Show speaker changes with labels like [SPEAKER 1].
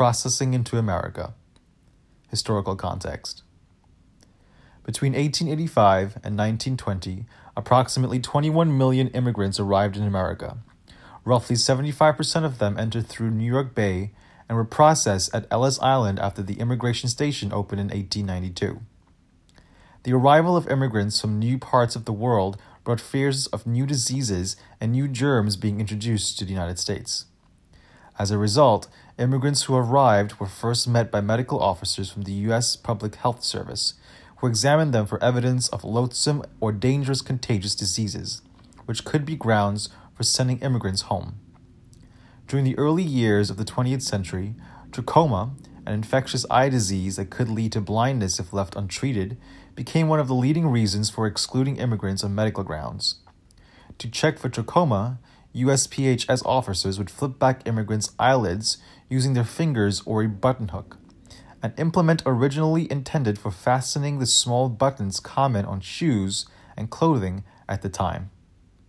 [SPEAKER 1] processing into America. Historical context. Between 1885 and 1920, approximately 21 million immigrants arrived in America. Roughly 75% of them entered through New York Bay and were processed at Ellis Island after the immigration station opened in 1892. The arrival of immigrants from new parts of the world brought fears of new diseases and new germs being introduced to the United States. As a result, immigrants who arrived were first met by medical officers from the U.S. Public Health Service, who examined them for evidence of loathsome or dangerous contagious diseases, which could be grounds for sending immigrants home. During the early years of the 20th century, trachoma, an infectious eye disease that could lead to blindness if left untreated, became one of the leading reasons for excluding immigrants on medical grounds. To check for trachoma, USPHS officers would flip back immigrants' eyelids using their fingers or a button hook, an implement originally intended for fastening the small buttons common on shoes and clothing at the time.